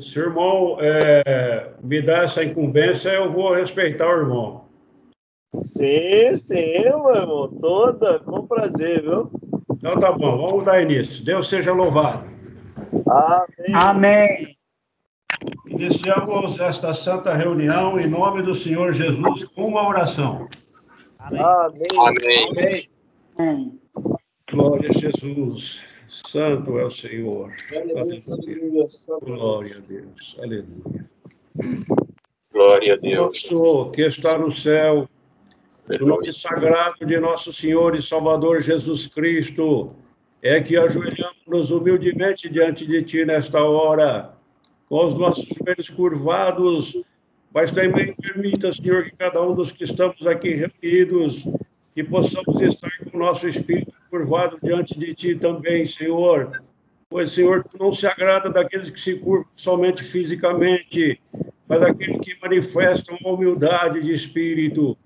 Se o irmão é, me dá essa incumbência, eu vou respeitar o irmão. Sim, sim, meu irmão. Toda, com prazer, viu? Então tá bom, vamos dar início. Deus seja louvado. Amém. Amém. Iniciamos esta santa reunião em nome do Senhor Jesus com uma oração. Amém. Amém. Amém. Amém. Glória a Jesus. Santo é o Senhor. Aleluia. Glória a Deus. Aleluia. Glória a Deus. Nosso que está no céu, o nome sagrado de nosso Senhor e Salvador Jesus Cristo, é que ajoelhamos humildemente diante de Ti nesta hora, com os nossos joelhos curvados, mas também permita, Senhor, que cada um dos que estamos aqui reunidos, que possamos estar com o nosso espírito curvado diante de Ti também, Senhor, pois, Senhor, Tu não se agrada daqueles que se curvam somente fisicamente, mas daqueles que manifestam uma humildade de espírito.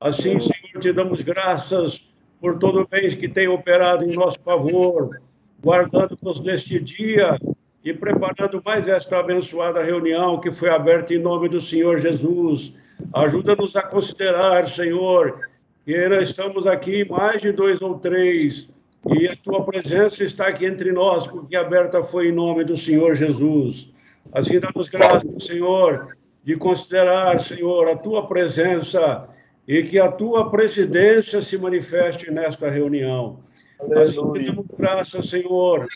Assim, Senhor, te damos graças por todo o bem que tem operado em nosso favor, guardando-nos neste dia e preparando mais esta abençoada reunião que foi aberta em nome do Senhor Jesus. Ajuda-nos a considerar, Senhor, nós estamos aqui mais de dois ou três, e a tua presença está aqui entre nós, porque aberta foi em nome do Senhor Jesus. Assim damos graças, Senhor, de considerar, Senhor, a tua presença e que a tua presidência se manifeste nesta reunião. Assim, damos graças, Senhor,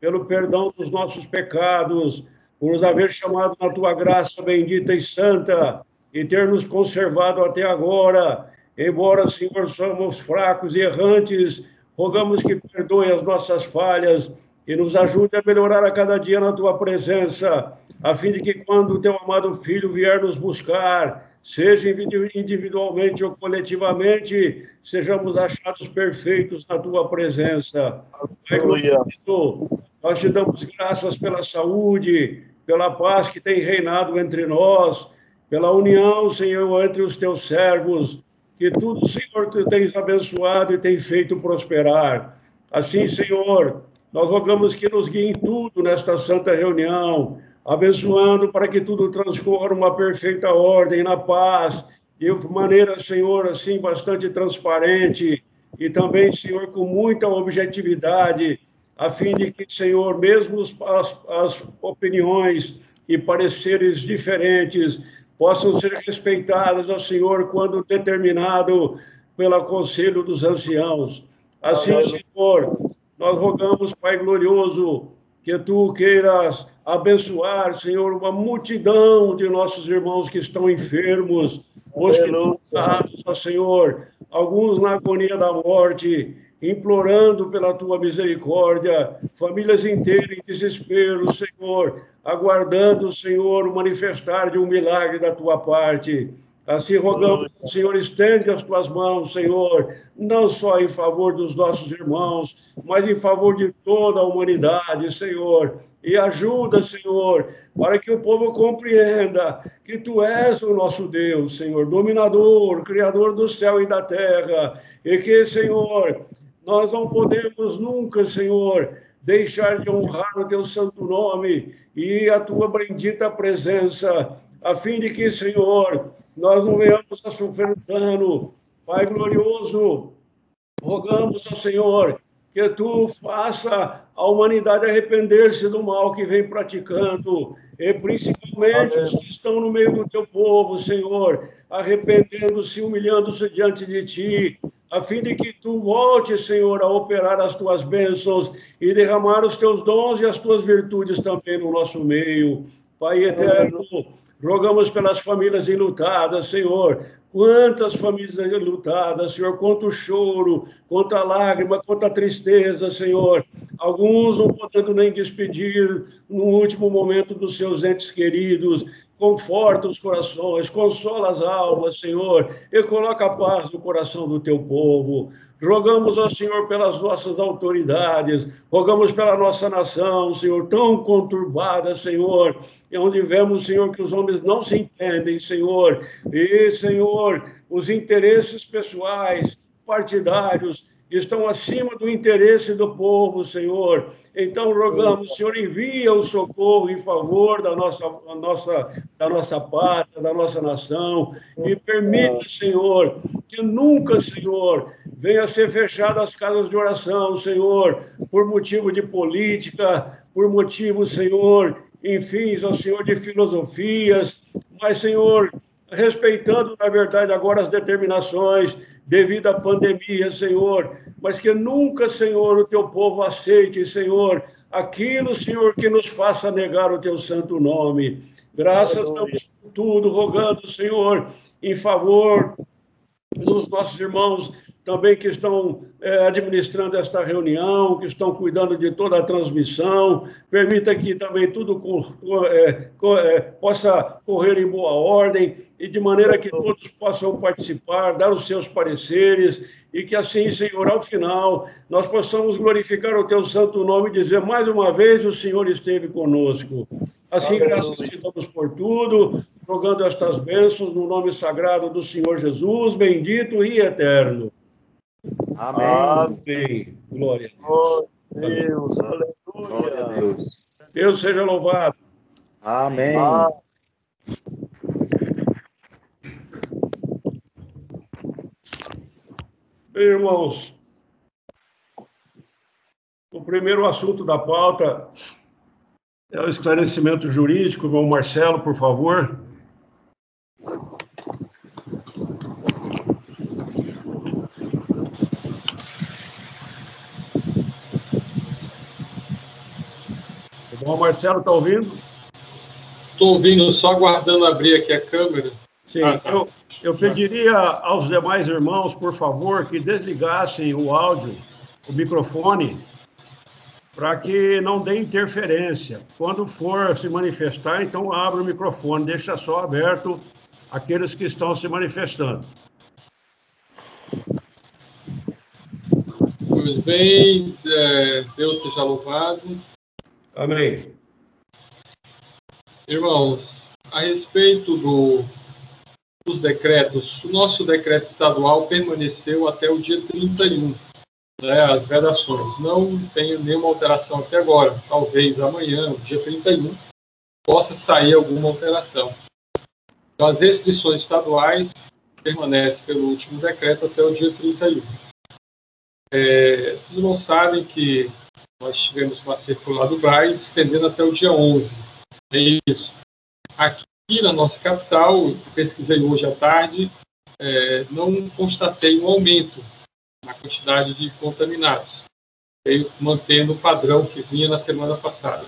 pelo perdão dos nossos pecados, por nos haver chamado na tua graça bendita e santa e ter nos conservado até agora. Embora, Senhor, somos fracos e errantes, rogamos que perdoe as nossas falhas e nos ajude a melhorar a cada dia na tua presença, a fim de que quando o teu amado filho vier nos buscar, seja individualmente ou coletivamente, sejamos achados perfeitos na tua presença. Pai, nós te damos graças pela saúde, pela paz que tem reinado entre nós, pela união, Senhor, entre os teus servos, que tudo, Senhor, tu tens abençoado e tem feito prosperar. Assim, Senhor, nós rogamos que nos guie em tudo nesta santa reunião, abençoando para que tudo transcorra uma perfeita ordem, na paz, de maneira, Senhor, assim, bastante transparente e também, Senhor, com muita objetividade, a fim de que, Senhor, mesmo as, as opiniões e pareceres diferentes possam ser respeitadas ao Senhor quando determinado pelo conselho dos anciãos. Assim, Senhor, nós rogamos, Pai glorioso, que tu queiras abençoar, Senhor, uma multidão de nossos irmãos que estão enfermos, hospitalizados, ó Senhor, alguns na agonia da morte, implorando pela tua misericórdia, famílias inteiras em desespero, Senhor, aguardando, Senhor, o manifestar de um milagre da tua parte. Assim rogamos, Senhor, estende as tuas mãos, Senhor, não só em favor dos nossos irmãos, mas em favor de toda a humanidade, Senhor. E ajuda, Senhor, para que o povo compreenda que tu és o nosso Deus, Senhor, dominador, criador do céu e da terra, e que, Senhor, nós não podemos nunca, Senhor, deixar de honrar o teu santo nome e a tua bendita presença, a fim de que, Senhor, nós não venhamos a sofrer dano. Pai glorioso, rogamos ao Senhor que tu faça a humanidade arrepender-se do mal que vem praticando, e principalmente Amém. os que estão no meio do teu povo, Senhor, arrependendo-se, humilhando-se diante de ti, a fim de que tu voltes, Senhor, a operar as tuas bênçãos e derramar os teus dons e as tuas virtudes também no nosso meio. Pai eterno, rogamos pelas famílias enlutadas, Senhor. Quantas famílias enlutadas, Senhor, quanto choro, quanta lágrima, quanta tristeza, Senhor. Alguns não podendo nem despedir no último momento dos seus entes queridos. Conforta os corações, consola as almas, Senhor, e coloca a paz no coração do teu povo. Rogamos ao Senhor pelas nossas autoridades, rogamos pela nossa nação, Senhor, tão conturbada, Senhor, e onde vemos, Senhor, que os homens não se entendem, Senhor, e, Senhor, os interesses pessoais, partidários, estão acima do interesse do povo, Senhor. Então rogamos, Senhor, envia o socorro em favor da nossa, da nossa, da nossa pátria, da nossa nação, e permita, Senhor, que nunca, Senhor, venha a ser fechada as casas de oração, Senhor, por motivo de política, por motivo, Senhor, enfim, ó Senhor, de filosofias, mas, Senhor, respeitando, na verdade, agora as determinações devido à pandemia, Senhor, mas que nunca, Senhor, o teu povo aceite, Senhor, aquilo, Senhor, que nos faça negar o teu santo nome. Graças a Deus por tudo, rogando, Senhor, em favor dos nossos irmãos também que estão é, administrando esta reunião, que estão cuidando de toda a transmissão. Permita que também tudo é, é, possa correr em boa ordem e de maneira que todos possam participar, dar os seus pareceres e que assim, Senhor, ao final, nós possamos glorificar o teu santo nome e dizer mais uma vez: o Senhor esteve conosco. Assim, graças te damos por tudo, rogando estas bênçãos no nome sagrado do Senhor Jesus, bendito e eterno. Amém. Amém. Glória a Deus. Oh, Deus, aleluia. Glória a Deus. Deus seja louvado. Amém. Ah. Irmãos, o primeiro assunto da pauta é o esclarecimento jurídico. Irmão Marcelo, por favor. Bom, Marcelo, está ouvindo? Estou ouvindo, só aguardando abrir aqui a câmera. Sim, ah, tá. eu, eu pediria aos demais irmãos, por favor, que desligassem o áudio, o microfone, para que não dê interferência. Quando for se manifestar, então abre o microfone, deixa só aberto aqueles que estão se manifestando. Pois bem, é, Deus seja louvado. Amém. Irmãos, a respeito do, dos decretos, o nosso decreto estadual permaneceu até o dia 31, né, as vedações. Não tem nenhuma alteração até agora. Talvez amanhã, dia 31, possa sair alguma alteração. Então, as restrições estaduais permanecem pelo último decreto até o dia 31. É, os irmãos sabem que nós tivemos uma circular do Braz estendendo até o dia 11. É isso. Aqui na nossa capital, pesquisei hoje à tarde, é, não constatei um aumento na quantidade de contaminados, mantendo o padrão que vinha na semana passada.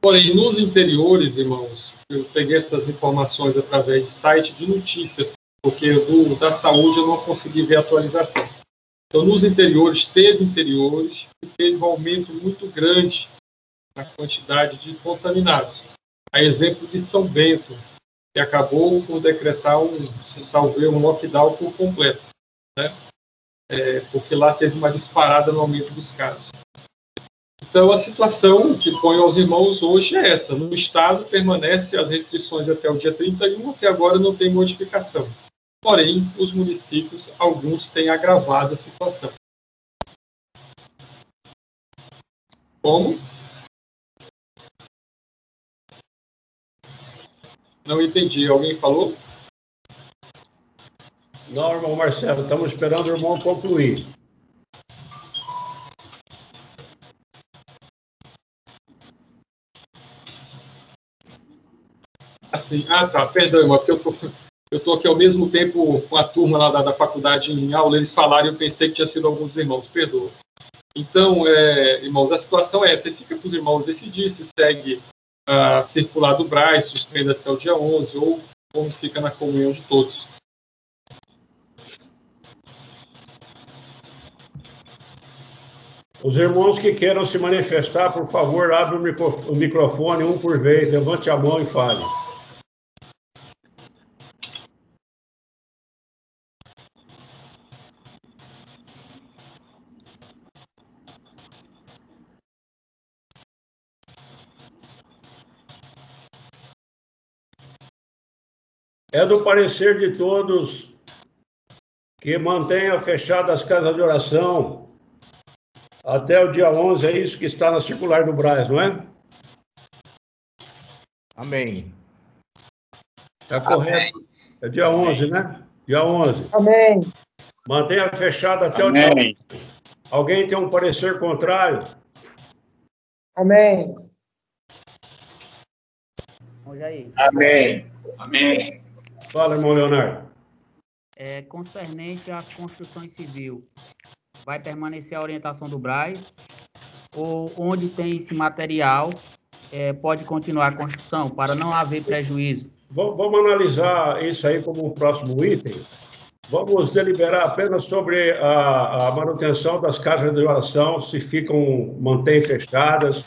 Porém, nos interiores, irmãos, eu peguei essas informações através de site de notícias, porque do, da saúde eu não consegui ver atualização. Então, nos interiores, teve interiores que teve um aumento muito grande na quantidade de contaminados. A exemplo de São Bento, que acabou por decretar um, se salveu, um lockdown por completo, né? É, porque lá teve uma disparada no aumento dos casos. Então, a situação que põe aos irmãos hoje é essa. No Estado, permanece as restrições até o dia 31, até agora não tem modificação. Porém, os municípios, alguns têm agravado a situação. Como? Não entendi. Alguém falou? Não, irmão Marcelo, estamos esperando o irmão concluir. Assim, ah, tá, perdão, irmão, porque eu tô, eu estou aqui ao mesmo tempo com a turma lá da, da, faculdade em aula, eles falaram e eu pensei que tinha sido alguns irmãos, perdoa. Então, é, irmãos, a situação é essa, fica para os irmãos decidir se segue a circular do Braz, suspende até o dia 11, ou como fica na comunhão de todos. Os irmãos que queiram se manifestar, por favor, abre o microfone um por vez, levante a mão e fale. É do parecer de todos que mantenha fechadas as casas de oração até o dia 11, é isso que está na circular do Braz, não é? Amém. Está correto. É dia 11, né? Dia 11. Amém. Mantenha fechada até o dia 11. Alguém tem um parecer contrário? Amém. Amém. Amém. Fala, irmão Leonardo. É, concernente às construções civil, vai permanecer a orientação do Braz? Ou onde tem esse material, é, pode continuar a construção, para não haver prejuízo? Vamos analisar isso aí como um próximo item. Vamos deliberar apenas sobre a, a manutenção das casas de oração, se ficam, mantém fechadas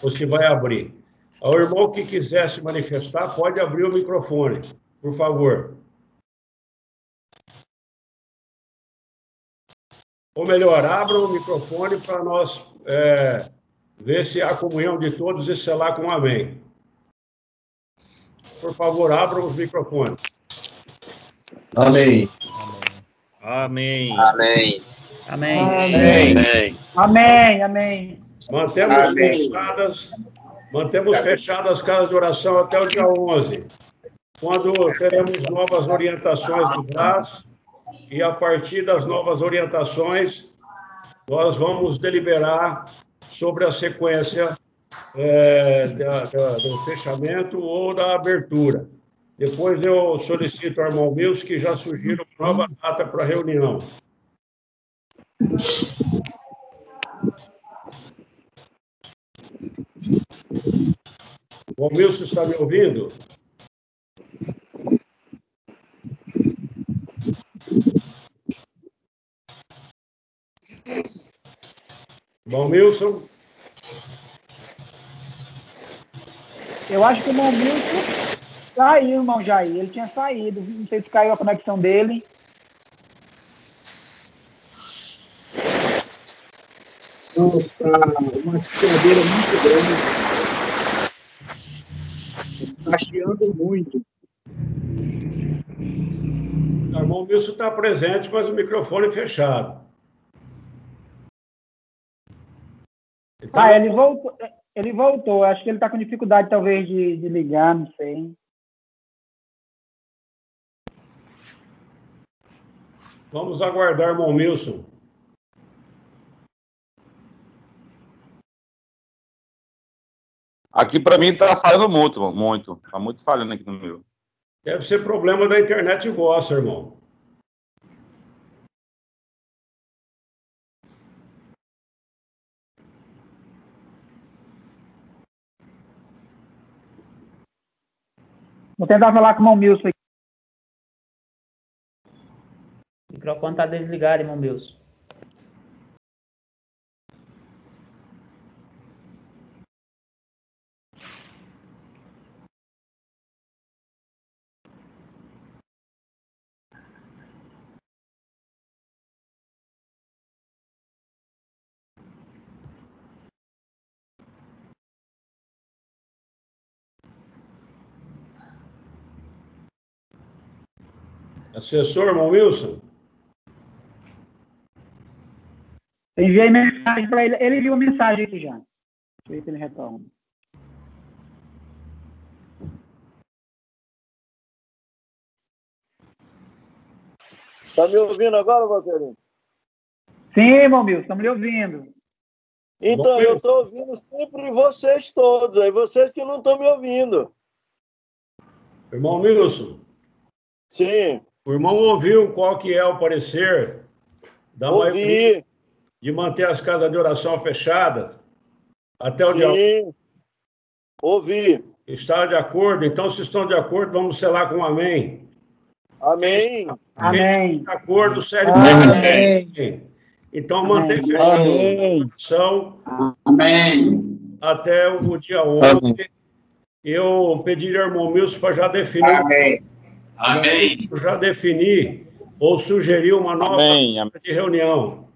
ou se vai abrir. O irmão que quiser se manifestar pode abrir o microfone, por favor. Ou melhor, abra o microfone para nós é, ver se há comunhão de todos e selar com um amém. Por favor, abram os microfones. Amém. Amém. Amém. Amém. Amém. Amém, amém. Mantemos Amém. fechadas, mantemos fechadas as casas de oração até o dia 11, quando teremos novas orientações do BRAS, e a partir das novas orientações, nós vamos deliberar sobre a sequência é, da- da- do fechamento ou da abertura. Depois eu solicito ao irmão Mills que já sugira uma nova data para a reunião. O Milson está me ouvindo? Bom, Milson, Eu acho que o irmão Milton saiu, irmão Jair. Ele tinha saído. Não sei se caiu a conexão dele. Nossa, uma chiadeira muito grande. Está chiando muito. o irmão Milson está presente, mas o microfone fechado. Então, Ah, ele voltou. Ele voltou. Acho que ele está com dificuldade, talvez, de, de ligar, não sei. Vamos aguardar, irmão Milson. Aqui para mim tá falhando muito, muito. Tá muito falhando aqui no meu. Deve ser problema da internet vossa, irmão. Vou tentar falar com o Milson. O microfone está desligado, irmão Milson. Assessor, irmão Wilson? Enviei mensagem para ele. Ele viu a mensagem aqui já. Deixa eu ver se ele retorna. Tá me ouvindo agora, Valqueirinho? Sim, irmão Milson, estamos lhe ouvindo. Então, Bom, eu estou ouvindo sempre vocês todos, aí vocês que não estão me ouvindo. Irmão Wilson, Sim, o irmão ouviu qual que é o parecer da maioria ouvi. de manter as casas de oração fechadas até o dia Sim, ouvi. Está de acordo? Então, se estão de acordo, vamos selar com um amém. Amém. Quem Amém. está de acordo, segue Amém. Então, Amém. mantém fechada Amém. a oração Amém. até o dia 11. Eu pediria ao irmão Milson para já definir, Amém. Amém. já definir ou sugerir uma nova Amém. de reunião.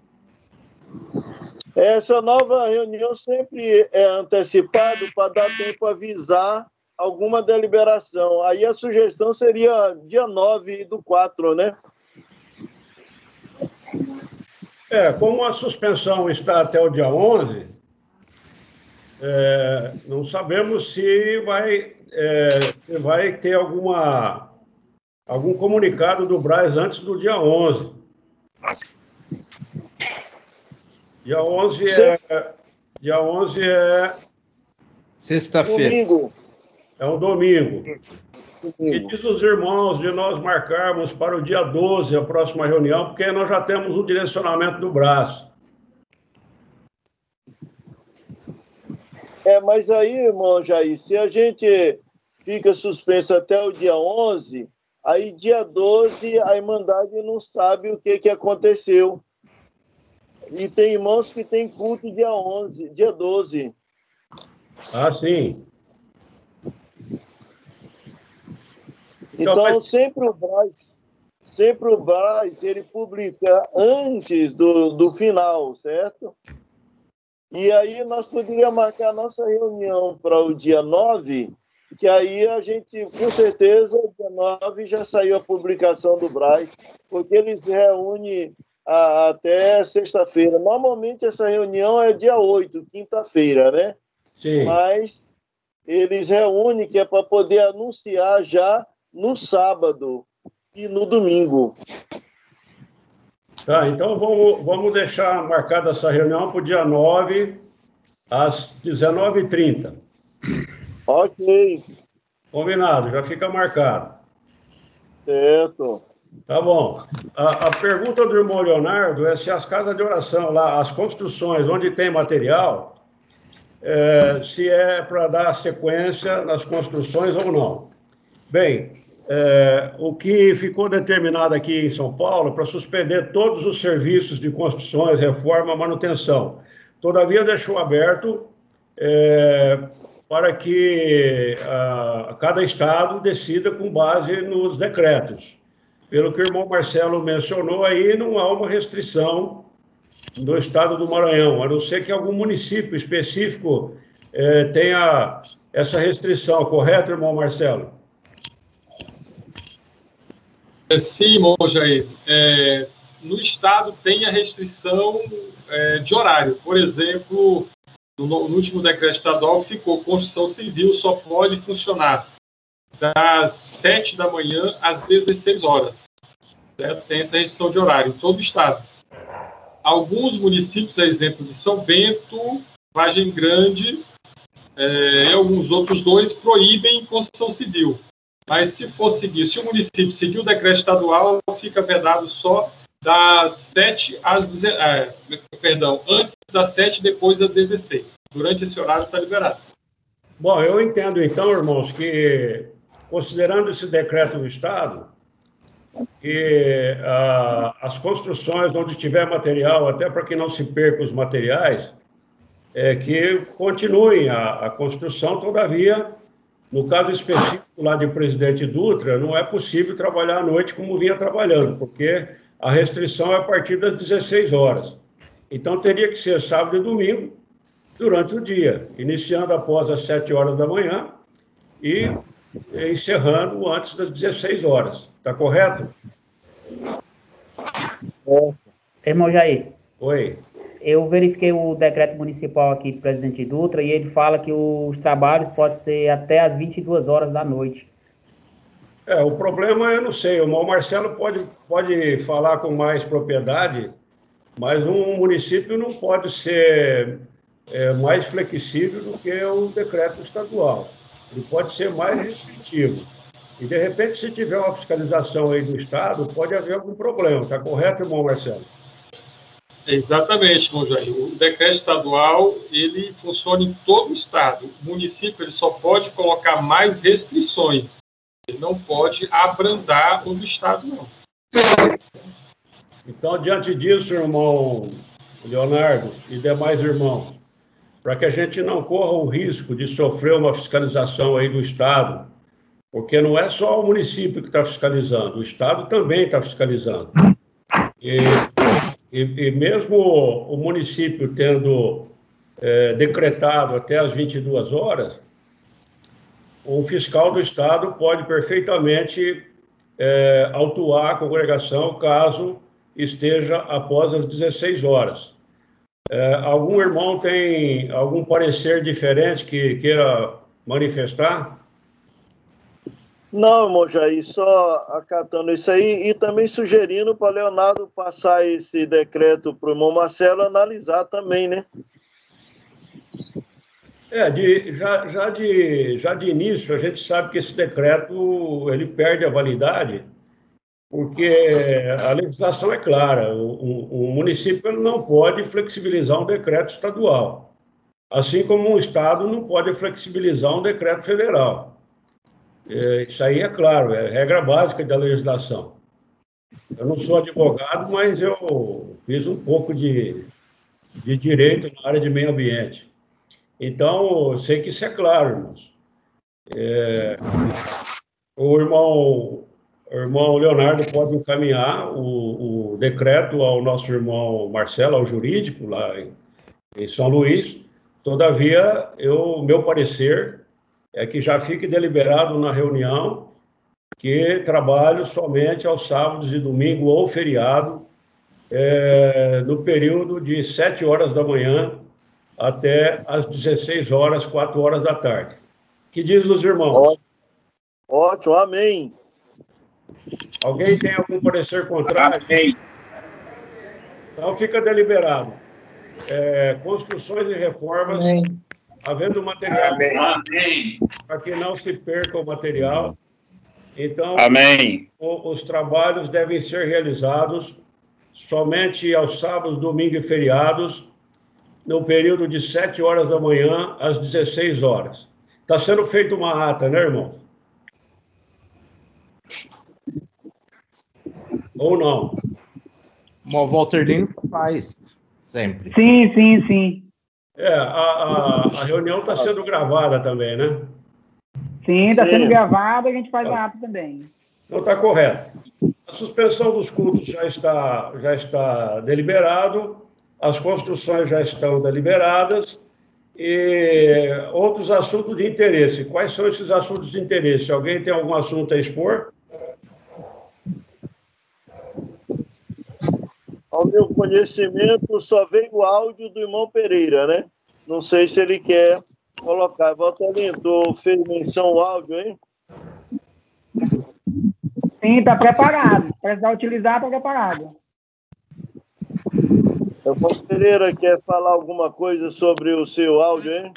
Essa nova reunião sempre é antecipado para dar tempo a avisar alguma deliberação. Aí a sugestão seria dia 9 do 4, né? É, como a suspensão está até o dia 11, é, não sabemos se vai, é, se vai ter alguma, algum comunicado do Braz antes do dia 11. Dia 11 é, dia 11 é Sexta-feira. Domingo. É um domingo. E Domingo. diz os irmãos de nós marcarmos para o dia 12 a próxima reunião, porque nós já temos o direcionamento do braço. É, mas aí, irmão Jair, se a gente fica suspenso até o dia 11, aí dia 12 a Irmandade não sabe o que, que aconteceu. E tem irmãos que tem culto dia 11, dia 12. Ah, sim. Então, Então, mas- sempre o Braz, sempre o Braz, ele publica antes do, do final, certo? E aí nós poderíamos marcar a nossa reunião para o dia 9, que aí a gente, com certeza, dia 9 já saiu a publicação do Braz, porque ele se reúne a- até sexta-feira. Normalmente essa reunião é dia 8, quinta-feira, né? Sim. mas eles reúnem que é para poder anunciar já no sábado e no domingo. Tá, então vamos, vamos deixar marcada essa reunião para o dia 9, às 19h30. Ok, Combinado, já fica marcado. certo. Tá bom. A, a pergunta do irmão Leonardo é se as casas de oração lá, as construções onde tem material, é, se é para dar sequência nas construções ou não. Bem, é, o que ficou determinado aqui em São Paulo é para suspender todos os serviços de construções, reforma, manutenção. Todavia, deixou aberto é, para que a, cada estado decida com base nos decretos. Pelo que o irmão Marcelo mencionou aí, não há uma restrição do estado do Maranhão, a não ser que algum município específico eh, tenha essa restrição, correto, irmão Marcelo? É, sim, irmão Jair. É, no estado tem a restrição é, de horário. Por exemplo, no, no último decreto estadual ficou construção civil só pode funcionar das 7 da manhã às 16 horas. Certo? Tem essa restrição de horário em todo o estado. Alguns municípios, a exemplo de São Bento, Vargem Grande é, e alguns outros dois, proíbem construção civil. Mas se for seguir, se o município seguir o decreto estadual, fica vedado só das 7 às 16, é, perdão, antes das 7 depois das 16. Durante esse horário está liberado. Bom, eu entendo então, irmãos, que considerando esse decreto do Estado, que ah, as construções onde tiver material, até para que não se perca os materiais, é que continuem a, a construção, todavia, no caso específico lá de Presidente Dutra, não é possível trabalhar à noite como vinha trabalhando, porque a restrição é a partir das 16 horas. Então, teria que ser sábado e domingo, durante o dia, iniciando após as 7 horas da manhã e encerrando antes das 16 horas. Está correto? certo. Irmão Jair, Oi. eu verifiquei o decreto municipal aqui do presidente Dutra e ele fala que os trabalhos podem ser até às 22 horas da noite. É, o problema eu não sei, o Marcelo pode, pode falar com mais propriedade, mas um município não pode ser é, mais flexível do que o decreto estadual. Ele pode ser mais restritivo. E, de repente, se tiver uma fiscalização aí do Estado, pode haver algum problema. Está correto, irmão Marcelo? Exatamente, irmão Jair. O decreto estadual, ele funciona em todo o estado. O município ele só pode colocar mais restrições. Ele não pode abrandar o do estado, não. Então, diante disso, irmão Leonardo e demais irmãos, para que a gente não corra o risco de sofrer uma fiscalização aí do Estado, porque não é só o município que está fiscalizando, o Estado também está fiscalizando. E, e, e mesmo o município tendo é, decretado até as 22 horas, o fiscal do Estado pode perfeitamente é, autuar a congregação caso esteja após as 16 horas. É, algum irmão tem algum parecer diferente que queira manifestar? Não, irmão Jair, só acatando isso aí e também sugerindo para Leonardo passar esse decreto para o irmão Marcelo analisar também, né? É, de, já, já, de, já de início, a gente sabe que esse decreto ele perde a validade, porque a legislação é clara, o, o, município não pode flexibilizar um decreto estadual, assim como um estado não pode flexibilizar um decreto federal. É, isso aí é claro, é regra básica da legislação. Eu não sou advogado, mas eu fiz um pouco de, de direito na área de meio ambiente. Então, eu sei que isso é claro, irmãos. É, o irmão, o irmão Leonardo pode encaminhar o, o, decreto ao nosso irmão Marcelo, ao jurídico, lá em, em São Luís. Todavia, eu, meu parecer é que já fique deliberado na reunião que trabalho somente aos sábados e domingo ou feriado, é, no período de 7 horas da manhã até às 16 horas, 4 horas da tarde. Que diz os irmãos? Ótimo, amém. Alguém tem algum parecer contrário? Amém. Então fica deliberado. É, construções e reformas, amém. havendo material para que não se perca o material. Então, amém. O, os trabalhos devem ser realizados somente aos sábados, domingos e feriados, no período de 7 horas da manhã às 16 horas. Está sendo feita uma ata, né, irmão? Ou não? O Walter Lino faz, sempre. Sim, sim, sim. É, a, a, a reunião está sendo gravada também, né? Sim, está sendo gravada e a gente faz a ata também. Então está correto. A suspensão dos cultos já está, já está deliberado as construções já estão deliberadas e outros assuntos de interesse. Quais são esses assuntos de interesse? Alguém tem algum assunto a expor? Ao meu conhecimento, só veio o áudio do irmão Pereira, né? Não sei se ele quer colocar. Valtelinho, tu fez menção ao áudio, hein? Sim, está preparado. Precisar utilizar, está preparado. O Paulo Pereira quer falar alguma coisa sobre o seu áudio, hein?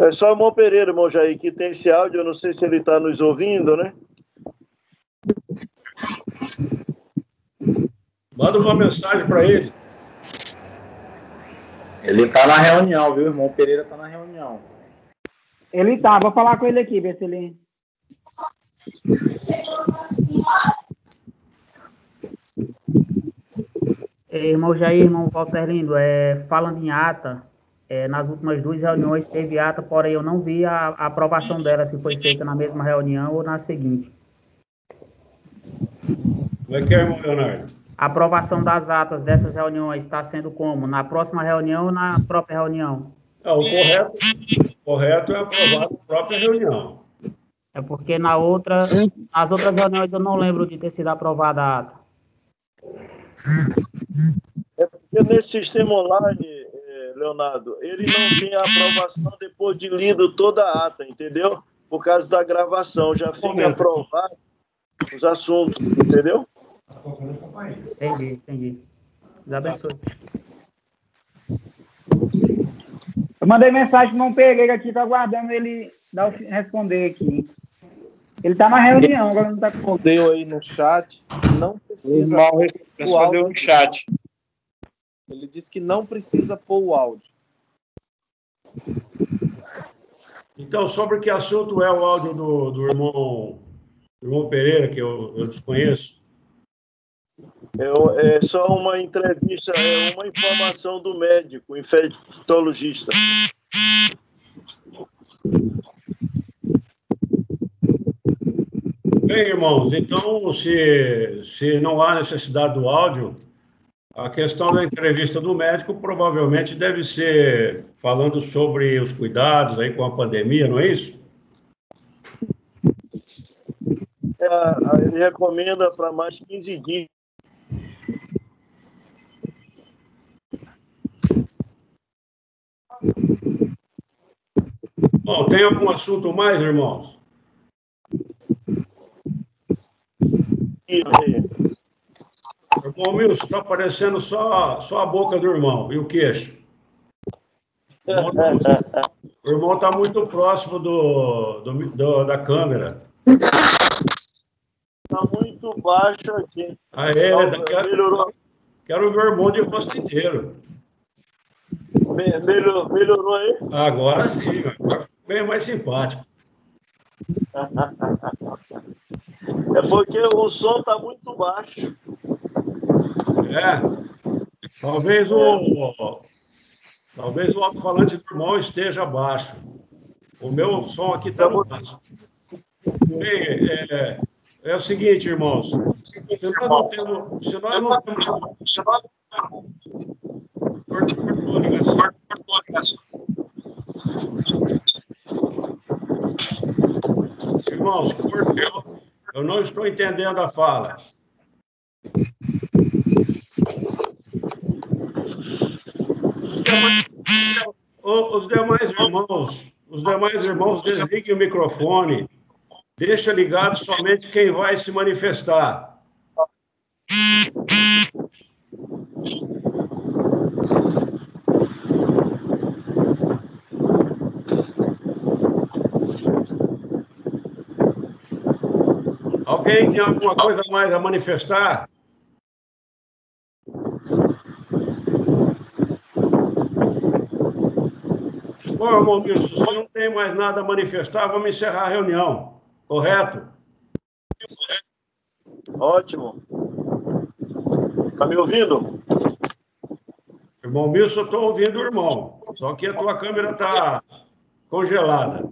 É só o irmão Pereira, irmão Jair, que tem esse áudio. Eu não sei se ele está nos ouvindo, né? Manda uma mensagem para ele. Ele está na reunião, viu? O irmão Pereira está na reunião. Ele tá, vou falar com ele aqui, ver se ele. Irmão Jair, irmão Walter Lindo, é, falando em ata, é, nas últimas duas reuniões teve ata, porém eu não vi a, a, aprovação dela, se foi feita na mesma reunião ou na seguinte. Como é que é, irmão Leonardo? A aprovação das atas dessas reuniões está sendo como? Na próxima reunião ou na própria reunião? Não, o correto, o correto é aprovar na própria reunião. É porque na outra, nas outras reuniões eu não lembro de ter sido aprovada a ata. É porque nesse sistema online, é, Leonardo, ele não tem a aprovação depois de lido toda a ata, entendeu? Por causa da gravação, já fica aprovado os assuntos, entendeu? Entendi, entendi. Deus abençoe. Eu mandei mensagem para o Pereira aqui, tá aguardando ele dar, responder aqui. Ele está na reunião, agora não está. Respondeu aí no chat não precisa. Mal respondeu no chat. Ele disse que não precisa pôr o áudio. Então, sobre que assunto é o áudio do, do irmão, do irmão Pereira, que eu, eu desconheço? É, é só uma entrevista, é uma informação do médico, infectologista. Bem, irmãos, então, se, se não há necessidade do áudio, A questão da entrevista do médico provavelmente deve ser falando sobre os cuidados aí com a pandemia, não é isso? É, ele recomenda para mais 15 dias. Bom, tem algum assunto mais, irmãos? Irmão Milson, está aparecendo só, só a boca do irmão e o queixo. O irmão está muito próximo do, do, do, da câmera. Está muito baixo aqui. Ah, é? Quero. Quero ver o irmão de rosto inteiro. Melhorou, melhorou aí? Agora sim, agora ficou bem mais simpático. É porque o som está muito baixo. É. Talvez o, talvez o alto-falante do irmão esteja baixo. O meu som aqui está no máximo. Bem, é, é, o seguinte, irmãos. Se nós não temos. Se nós não temos. Cortou a ligação. Cortou a ligação. Irmãos, cortou. Eu não estou entendendo a fala. Os demais, os demais irmãos, os demais irmãos, desliguem o microfone. Deixa ligado somente quem vai se manifestar. Alguém tem alguma coisa mais a manifestar? Bom, irmão Wilson, se não tem mais nada a manifestar, vamos encerrar a reunião. Correto? Ótimo. Está me ouvindo? Irmão Wilson, eu estou ouvindo o irmão. Só que a tua câmera está congelada.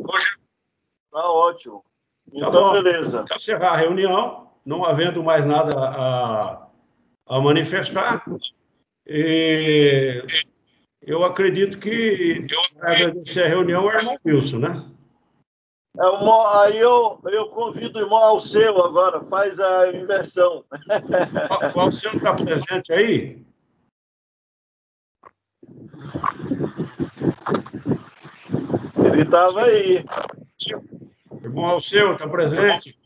Está ótimo. Então, tá beleza. Vamos encerrar a reunião, não havendo mais nada a, a manifestar. E eu acredito que vai agradecer a reunião é o irmão Wilson, né? É, aí eu, eu convido o irmão Alceu agora, faz a inversão. O Alceu está presente aí? Ele estava aí. Irmão Alceu, está presente?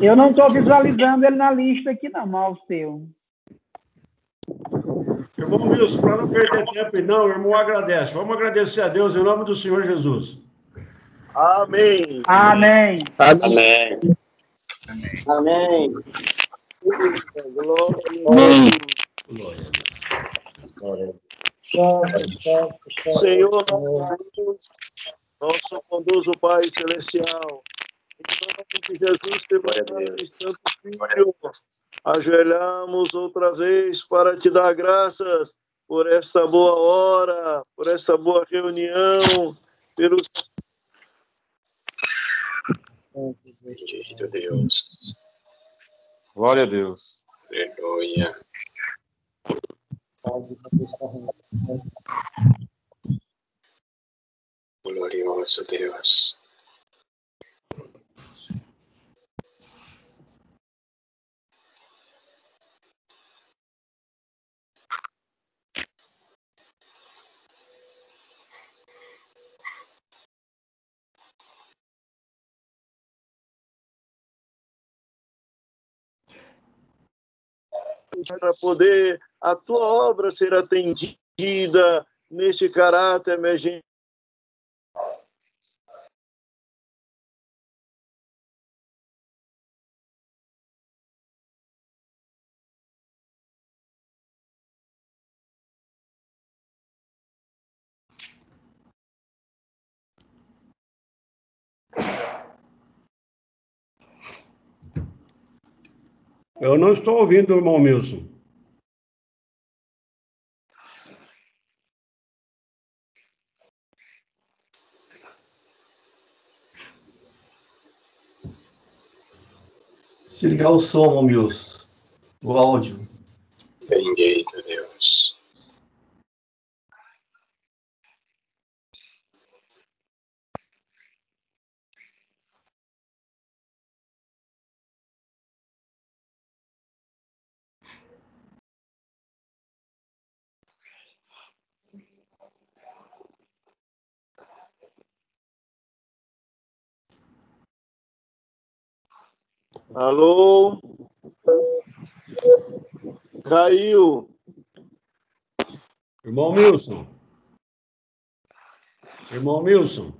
Eu não estou visualizando ele na lista aqui, não, mal seu. Irmão Wilson, para não perder tempo, não, o irmão agradece. Vamos agradecer a Deus em nome do Senhor Jesus. Amém. Amém. Amém. Amém. Glória. Glória. Senhor, nosso bondoso Pai Celestial, em nome de Jesus, teu Pai Santo Filho, ajoelhamos outra vez para te dar graças por esta boa hora, por esta boa reunião, pelos. Bendito Deus. Glória a Deus. Aleluia. Glorioso Deus. para poder a tua obra ser atendida neste caráter emergente. Eu não estou ouvindo, irmão Milson. Se ligar o som, Momius. O áudio. Bendito Deus. Alô? Caiu. Irmão Milson. Irmão Milson.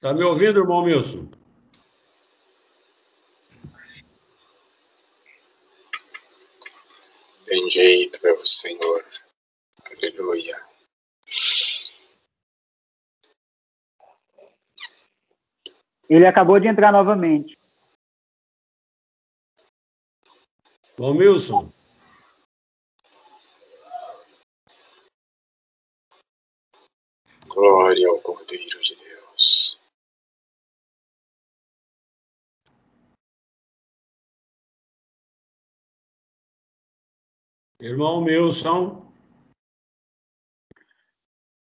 Tá me ouvindo, irmão Milson? Bendito é o Senhor. Aleluia. Ele acabou de entrar novamente. Ô, Milson. Glória ao Cordeiro de Deus. Irmão Milson.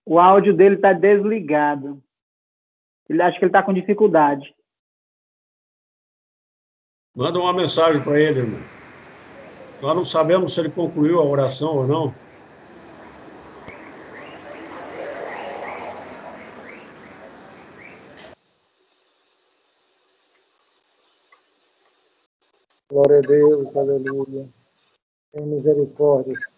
O áudio dele está desligado. Ele acha que ele está com dificuldade. Manda uma mensagem para ele, irmão. Nós não sabemos se ele concluiu a oração ou não. Glória a Deus, aleluia. Tem misericórdia.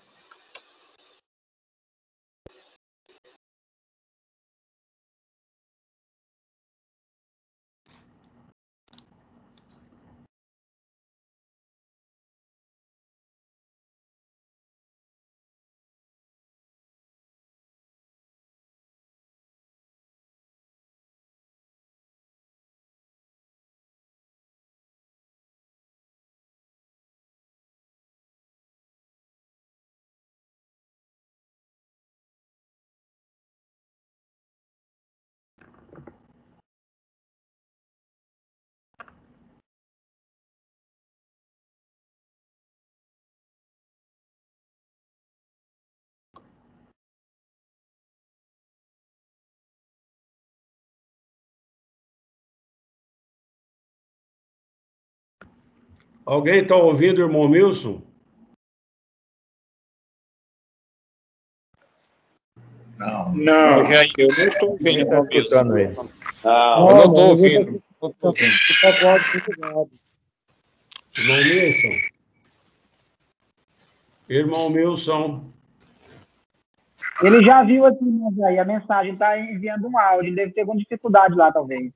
Alguém está ouvindo, irmão Milson? Não, não, eu não estou ouvindo. Não estou ele. Não, eu não estou ouvindo. Não estou ouvindo. Está com áudio desligado. Irmão Milson. Irmão Milson. Ele já viu aqui, mas aí a mensagem está enviando um áudio. Ele deve ter alguma dificuldade lá, talvez.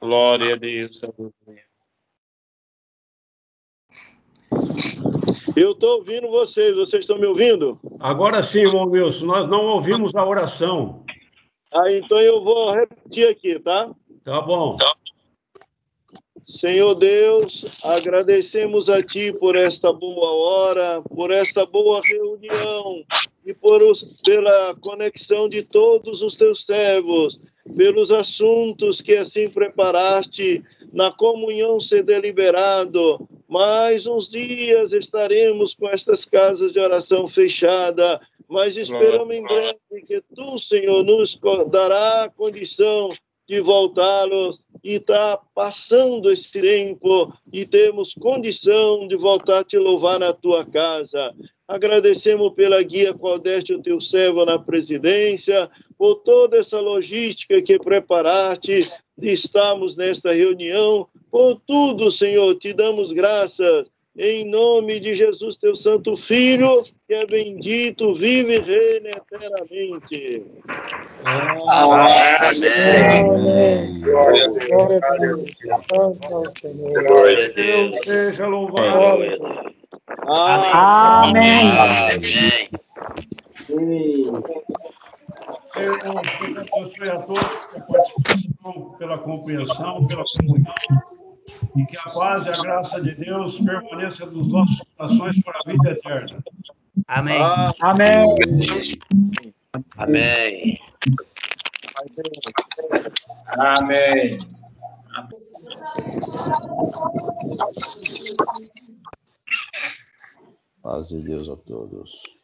Glória a Deus. Eu estou ouvindo vocês. Vocês estão me ouvindo? Agora sim, irmão Milson, nós não ouvimos a oração. Ah, então eu vou repetir aqui, tá? Tá bom. Senhor Deus, agradecemos a Ti por esta boa hora, por esta boa reunião e por os, pela conexão de todos os Teus servos, pelos assuntos que assim preparaste na comunhão ser deliberado. Mais uns dias estaremos com estas casas de oração fechada, mas esperamos em breve que Tu, Senhor, nos dará a condição de voltá-los e está passando esse tempo e temos condição de voltar a te louvar na tua casa. Agradecemos pela guia qual deste o teu servo na presidência, por toda essa logística que preparaste de estarmos nesta reunião. Por tudo, Senhor, te damos graças. Em nome de Jesus, teu santo Filho, que é bendito, vive e reina eternamente. Amém. Glória a Deus. Glória a Deus. Glória a Deus seja louvado. Amém. Eu, eu, a todos pela participação, pela compreensão, pela comunhão, e que a paz e a graça de Deus permaneça nos nossos corações para a vida eterna. Amém. Ah, amém. Amém. Amém. Paz de Deus a todos.